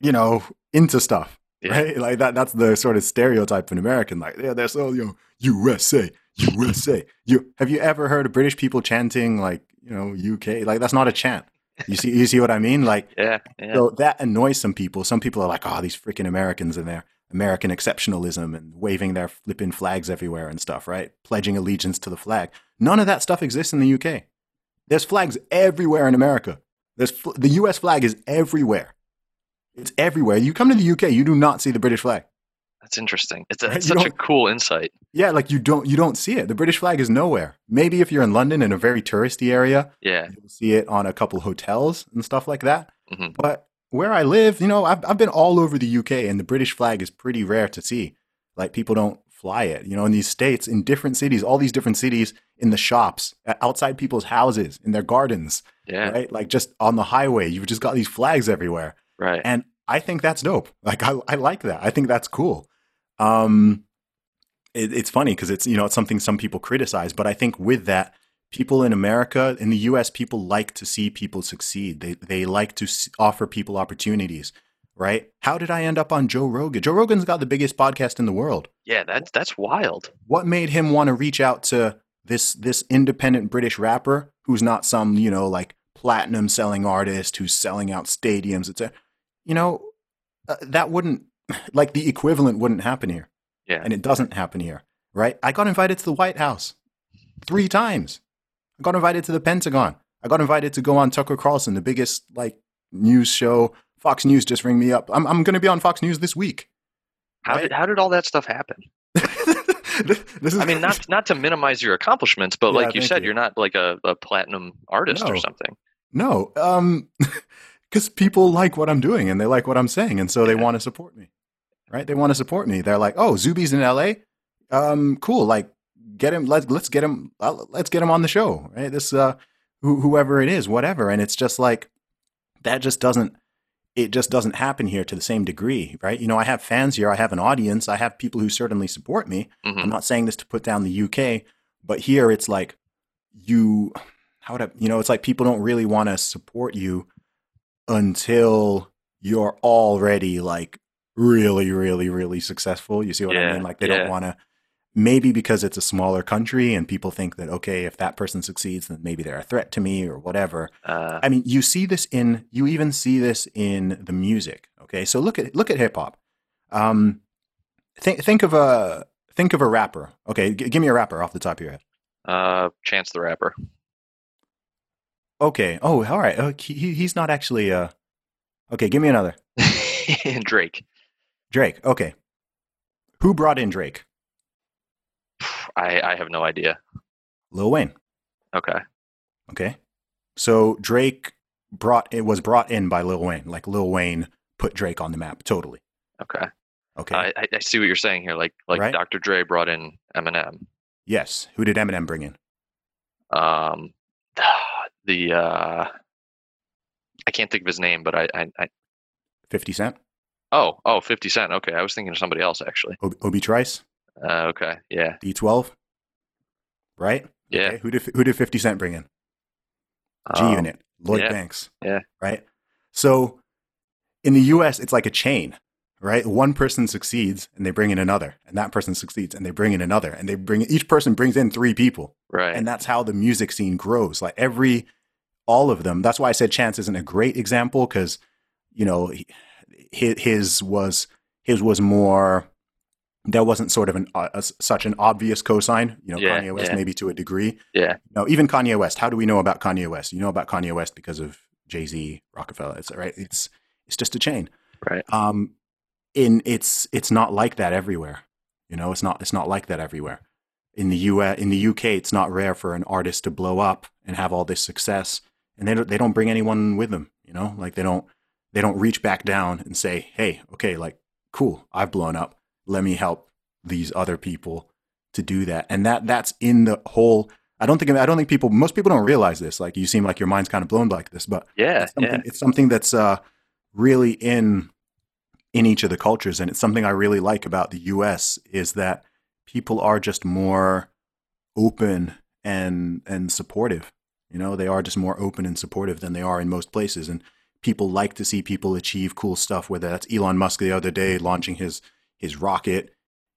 you know, into stuff, Yeah. right? Like that, that's the sort of stereotype of an American. Like, yeah, they're so, you know, USA, USA. You have you ever heard of British people chanting like, you know, UK? Like that's not a chant. You see, you see what I mean? Like, *laughs* Yeah, yeah. so that annoys some people. Some people are like, oh, these freaking Americans and their American exceptionalism and waving their flipping flags everywhere and stuff, right? Pledging allegiance to the flag. None of that stuff exists in the UK. There's flags everywhere in America. There's fl- the US flag is everywhere. It's everywhere. You come to the UK, you do not see the British flag. That's interesting. It's, a, Right, it's such a cool insight. Yeah, like you don't you don't see it. The British flag is nowhere. Maybe if you're in London in a very touristy area, Yeah. you'll see it on a couple hotels and stuff like that. Mhm. But where I live, you know, I've I've been all over the UK, and the British flag is pretty rare to see. Like people don't fly it. You know, in these states, in different cities, all these different cities, in the shops, outside people's houses, in their gardens, Yeah. right? Like just on the highway, you've just got these flags everywhere. Right. And I think that's dope. Like I, I like that. I think that's cool. Um, it, it's funny because it's you know it's something some people criticize, but I think with that, people in America, in the U.S., people like to see people succeed. They they like to offer people opportunities. Right? How did I end up on Joe Rogan? Joe Rogan's got the biggest podcast in the world. yeah, that's that's wild. What made him want to reach out to this this independent British rapper who's not some you know like platinum selling artist who's selling out stadiums? It's a you know uh, that wouldn't like the equivalent wouldn't happen here, Yeah. and it doesn't happen here, right? I got invited to the White House three times. I got invited to the Pentagon. I got invited to go on Tucker Carlson, the biggest like news show. Fox News just ring me up. I'm I'm going to be on Fox News this week. How right? did how did all that stuff happen? *laughs* this is I mean, not not to minimize your accomplishments, but Yeah, like you said, you. are not like a, a platinum artist or something. No, um, *laughs* because people like what I'm doing and they like what I'm saying, and so they want to support me, right? They want to support me. They're like, "Oh, Zuby's in L.A. Um, cool. Like, get him. Let's let's get him. Uh, let's get him on the show, right? This uh, who, whoever it is, whatever." And it's just like that. Just doesn't. It just doesn't happen here to the same degree, right? You know, I have fans here. I have an audience. I have people who certainly support me. Mhm. I'm not saying this to put down the UK, but here it's like you how would I, you know, it's like people don't really want to support you until you're already like really, really, really successful. You see what I mean? Like they yeah. don't want to. Maybe because it's a smaller country and people think that okay, if that person succeeds, then maybe they're a threat to me or whatever. Uh, I mean, you see this in you even see this in the music. Okay, so look at look at hip hop. Um, think think of a think of a rapper. Okay, g- give me a rapper off the top of your head. uh, Chance the Rapper. Okay. Oh, all right. Oh, he, he's not actually. Uh, okay, give me another. *laughs* Drake. Drake. Okay. Who brought in Drake? I I have no idea. Lil Wayne. Okay. Okay. So Drake brought it was brought in by Lil Wayne. Like Lil Wayne put Drake on the map. Totally. Okay. Okay. I, I see what you're saying here. Like like Right. Dr. Dre brought in Eminem. yes. Who did Eminem bring in? Um, *sighs* the uh, I can't think of his name, but I I, I Fifty Cent. Oh oh 50 Cent. Okay, I was thinking of somebody else actually. Ob- Obi Trice. Uh, okay. Yeah. D12, right? Yeah. Okay. Who did who did 50 Cent bring in? G Um, Unit, Lloyd yeah. Banks. Yeah. Right. So in the US, it's like a chain, right? One person succeeds and they bring in another, and that person succeeds and they bring in another, and they bring each person brings in three people. Right. And that's how the music scene grows. Like every, all of them. That's why I said Chance isn't a great example because, you know, he- his, his was his was more. There wasn't sort of an uh, a- such an obvious cosign. You know, Yeah, Kanye West yeah. maybe to a degree. yeah. No, even Kanye West. How do we know about Kanye West? You know about Kanye West because of Jay Z, Rockefeller. It's right. It's it's just a chain. Right. Um, in it's it's not like that everywhere. You know, it's not it's not like that everywhere. In the U in the UK, it's not rare for an artist to blow up and have all this success, and they don't they don't bring anyone with them. You know, like they don't they don't reach back down and say, hey, okay, like cool, I've blown up. Let me help these other people to do that, and that that's in the whole. I don't think I don't think people most people don't realize this. Like you seem like your mind's kind of blown like this, but Yeah. it's something, Yeah. it's something that's uh, really in in each of the cultures, and it's something I really like about the U.S. is that people are just more open and and supportive. You know, they are just more open and supportive than they are in most places, and people like to see people achieve cool stuff. Whether that's Elon Musk the other day launching his his rocket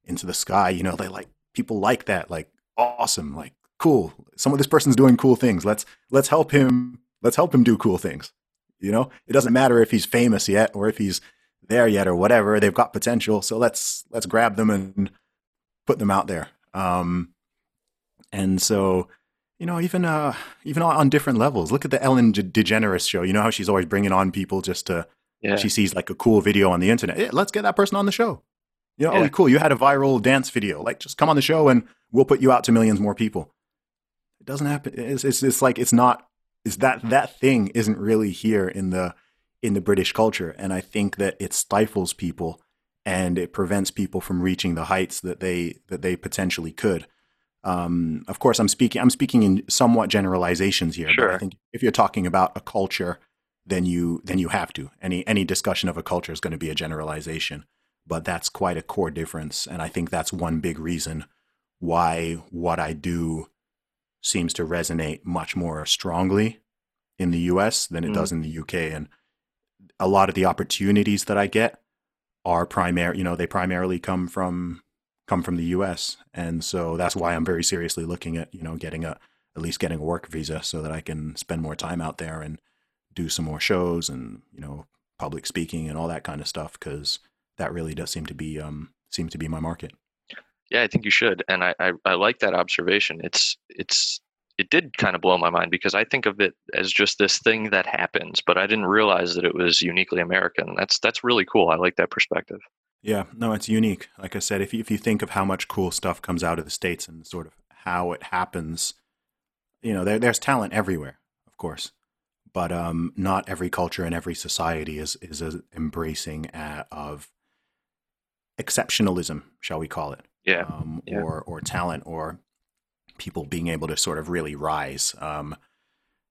into the sky, you know, they like people like that. Like awesome, like cool. Some of this person's doing cool things. Let's let's help him. Let's help him do cool things. You know, it doesn't matter if he's famous yet or if he's there yet or whatever. They've got potential, so let's let's grab them and put them out there. Um, and so, you know, even uh, even on- on different levels. Look at the Ellen DeGeneres show. You know how she's always bringing on people just to Yeah. she sees like a cool video on the internet. "Hey, let's get that person on the show. You know, Yeah. oh, cool. You had a viral dance video. Like, just come on the show and we'll put you out to millions more people. It doesn't happen. It's, it's, it's like, it's not, it's that, that thing isn't really here in the, in the British culture. And I think that it stifles people and it prevents people from reaching the heights that they, that they potentially could. Um, of course, I'm speaking, I'm speaking in somewhat generalizations here, but I think if you're talking about a culture, then you then you have to. Any any discussion of a culture is going to be a generalization, but that's quite a core difference, and I think that's one big reason why what I do seems to resonate much more strongly in the U.S. than it Mm. does in the U.K. And a lot of the opportunities that I get are primary. You know, they primarily come from come from the U.S. And so that's why I'm very seriously looking at you know getting a at least getting a work visa so that I can spend more time out there and do some more shows and you know public speaking and all that kind of stuff because that really does seem to be um seem to be my market. Yeah, I think you should, and I, I I like that observation. It's it's it did kind of blow my mind because I think of it as just this thing that happens, but I didn't realize that it was uniquely American. That's that's really cool. I like that perspective. Yeah, no, it's unique. Like I said, if you, if you think of how much cool stuff comes out of the states and sort of how it happens, you know, there, there's talent everywhere, of course, but um, not every culture and every society is is embracing uh, of exceptionalism, shall we call it? Yeah, um, yeah. or or talent or people being able to sort of really rise. Um,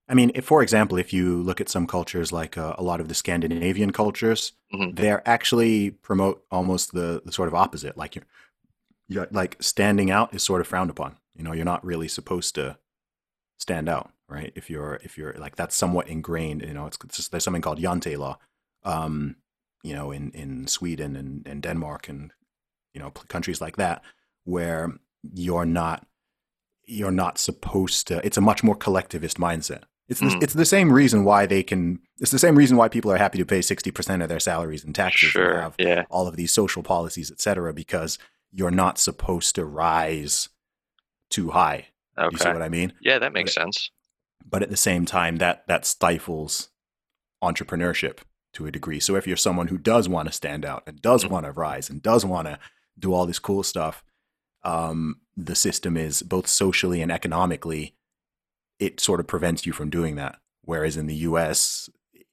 I mean, if, for example, if you look at some cultures like uh, a lot of the Scandinavian cultures, Mhm. they're actually promote almost the, the sort of opposite. Like you're, you're like standing out is sort of frowned upon. You know, you're not really supposed to stand out, right? If you're if you're like that's somewhat ingrained. You know, it's, it's just, there's something called Jante law. Um, you know, in in Sweden and, and Denmark and you know countries like that where you're not you're not supposed to it's a much more collectivist mindset it's the, Mm. it's the same reason why they can it's the same reason why people are happy to pay 60% of their salaries in taxes and sure. have Yeah, all of these social policies etc because you're not supposed to rise too high Okay. you see what i mean Yeah, that makes But- sense. but at the same time that that stifles entrepreneurship to a degree so if you're someone who does want to stand out and does Mhm. want to rise and does want to do all this cool stuff um, the system is both socially and economically it sort of prevents you from doing that whereas in the us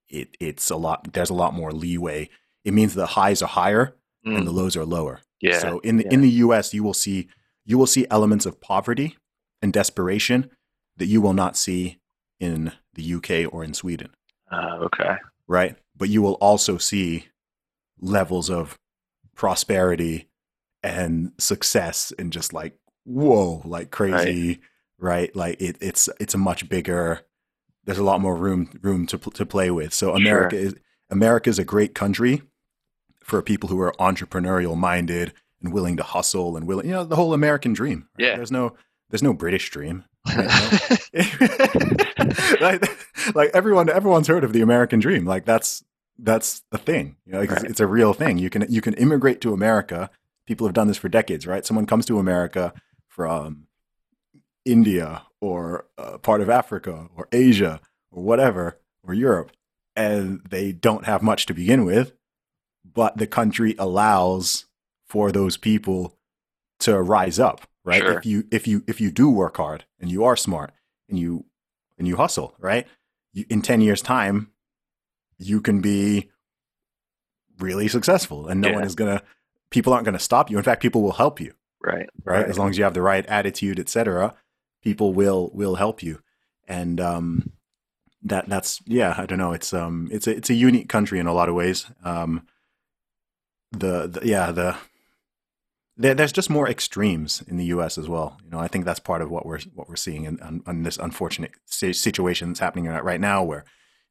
it it's a lot there's a lot more leeway it means the highs are higher Mm, and the lows are lower yeah, so in the yeah. in the US you will see you will see elements of poverty and desperation that you will not see in the UK or in Sweden, uh, okay. right? But you will also see levels of prosperity and success and just like whoa, like crazy, right? Right? Like it, it's it's a much bigger. There's a lot more room room to to play with. So America sure. is America is a great country for people who are entrepreneurial minded and willing to hustle and willing, you know, the whole American dream. Right? Yeah. There's no there's no British dream. *laughs* like, like everyone everyone's heard of the American dream. Like that's that's the thing. You know, like right. it's, it's, a real thing. You can you can immigrate to America. People have done this for decades, right? Someone comes to America from India or uh, part of Africa or Asia or whatever or Europe, and they don't have much to begin with, but the country allows for those people to rise up, right? Sure. If you if you if you do work hard and you are smart and you and you hustle, right? You, in 10 years time, you can be really successful and no yeah. one is going to people aren't going to stop you. In fact, people will help you. Right. Right? right. As long as you have the right attitude, etc., people will will help you. And um that that's yeah, I don't know, it's um it's a it's a unique country in a lot of ways. Um the, the yeah, the there's just more extremes in the U.S. as well. You know, I think that's part of what we're what we're seeing in, in, in this unfortunate situation that's happening right now, where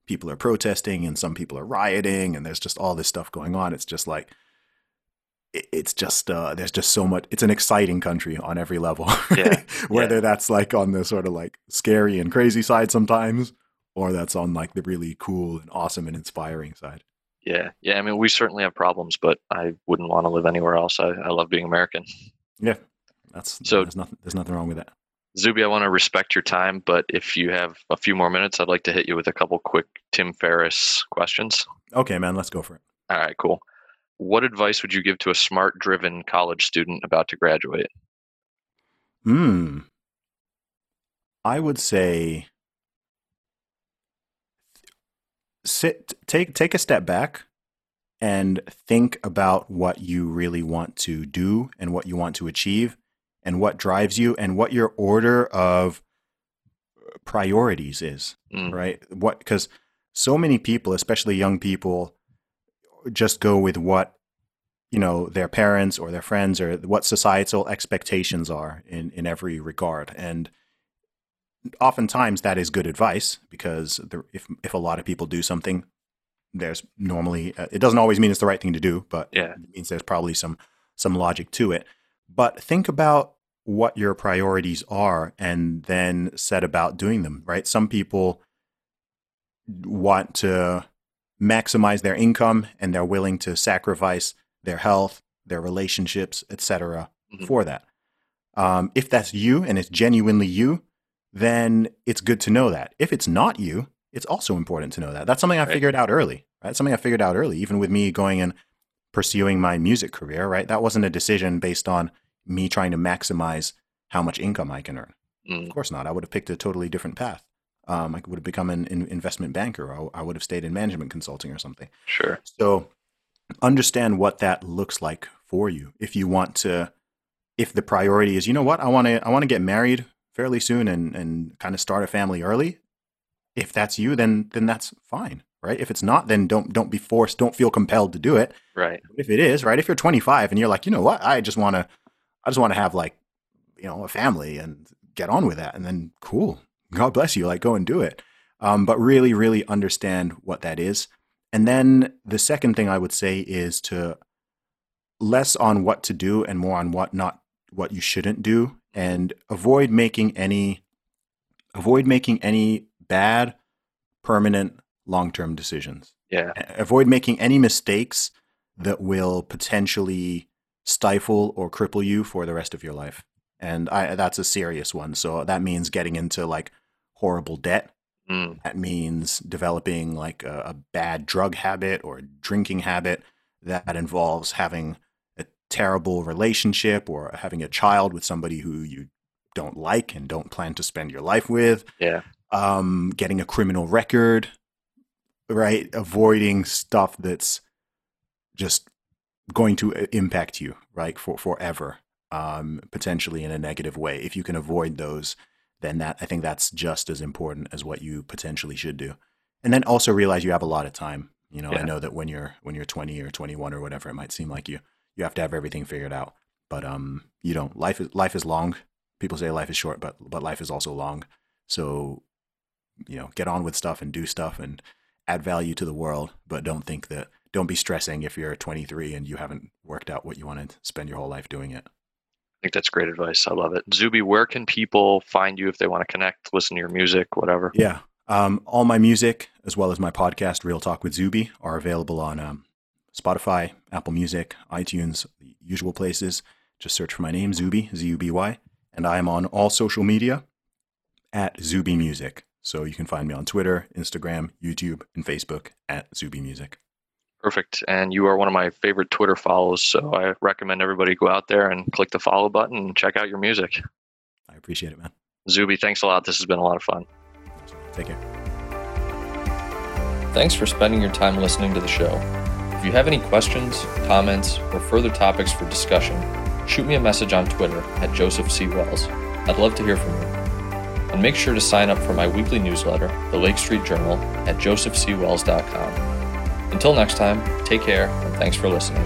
people are protesting and some people are rioting, and there's just all this stuff going on. It's just like it's just uh, there's just so much. It's an exciting country on every level. Yeah. *laughs* Whether yeah. that's like on the sort of like scary and crazy side sometimes, or that's on like the really cool and awesome and inspiring side. Yeah, yeah. I mean, we certainly have problems, but I wouldn't want to live anywhere else. I, I love being American. Yeah, that's so. There's nothing. There's nothing wrong with that. Zuby, I want to respect your time, but if you have a few more minutes, I'd like to hit you with a couple quick Tim Ferriss questions. Okay, man. Let's go for it. All right, cool. What advice would you give to a smart, driven college student about to graduate? Hmm. I would say sit take take a step back and think about what you really want to do and what you want to achieve and what drives you and what your order of priorities is mm. right what because so many people especially young people just go with what you know their parents or their friends or what societal expectations are in in every regard and oftentimes that is good advice because the, if if a lot of people do something, there's normally uh, it doesn't always mean it's the right thing to do, but yeah. it means there's probably some some logic to it. But think about what your priorities are and then set about doing them. Right? Some people want to maximize their income and they're willing to sacrifice their health, their relationships, etc. Mm-hmm. for that. Um, if that's you and it's genuinely you, then it's good to know that. If it's not you, it's also important to know that. That's something I right. figured out early, right? Something I figured out early, even with me going and pursuing my music career, right? That wasn't a decision based on me trying to maximize how much income I can earn. Mm. Of course not. I would have picked a totally different path. Um, I would have become an investment banker. Or I would have stayed in management consulting or something. Sure. So understand what that looks like for you. If you want to, if the priority is, you know what, I want to, I want to get married fairly soon and and kind of start a family early, if that's you, then then that's fine, right? If it's not, then don't don't be forced, don't feel compelled to do it. Right. If it is, right? If you're 25 and you're like, you know what, I just want to, I just want to have like, you know, a family and get on with that, and then cool, God bless you, like go and do it. Um, but really, really understand what that is. And then the second thing I would say is to less on what to do and more on what not what you shouldn't do and avoid making any avoid making any bad permanent long-term decisions yeah avoid making any mistakes that will potentially stifle or cripple you for the rest of your life and I, that's a serious one so that means getting into like horrible debt mm. that means developing like a, a bad drug habit or a drinking habit that involves having a terrible relationship or having a child with somebody who you don't like and don't plan to spend your life with. Yeah. Um, getting a criminal record, right? Avoiding stuff that's just going to uh, impact you, right, for forever, um, potentially in a negative way. If you can avoid those, then that I think that's just as important as what you potentially should do. And then also realize you have a lot of time. You know, yeah. I know that when you're when you're 20 or 21 or whatever, it might seem like you you have to have everything figured out. but um, you know, life is life is long. People say life is short, but but life is also long. So, you know, get on with stuff and do stuff and add value to the world, but don't think that don't be stressing if you're 23 and you haven't worked out what you want to spend your whole life doing it. Think that's great advice. I love it. Zuby, where can people find you if they want to connect, listen to your music, whatever? Yeah. Um, all my music, as well as my podcast, Real Talk with Zuby, are available on um, Spotify, Apple Music, iTunes, the usual places. Just search for my name, Zuby, Z U B Y. And I am on all social media at Zuby Music. So you can find me on Twitter, Instagram, YouTube, and Facebook at Zuby Music. Perfect. And you are one of my favorite Twitter follows. So I recommend everybody go out there and click the follow button and check out your music. I appreciate it, man. Zuby, thanks a lot. This has been a lot of fun. Take care. Thanks for spending your time listening to the show. If you have any questions, comments, or further topics for discussion, shoot me a message on Twitter at Joseph C. Wells. I'd love to hear from you. And make sure to sign up for my weekly newsletter, the Lake Street Journal, at josephcwells.com. Until next time, take care and thanks for listening.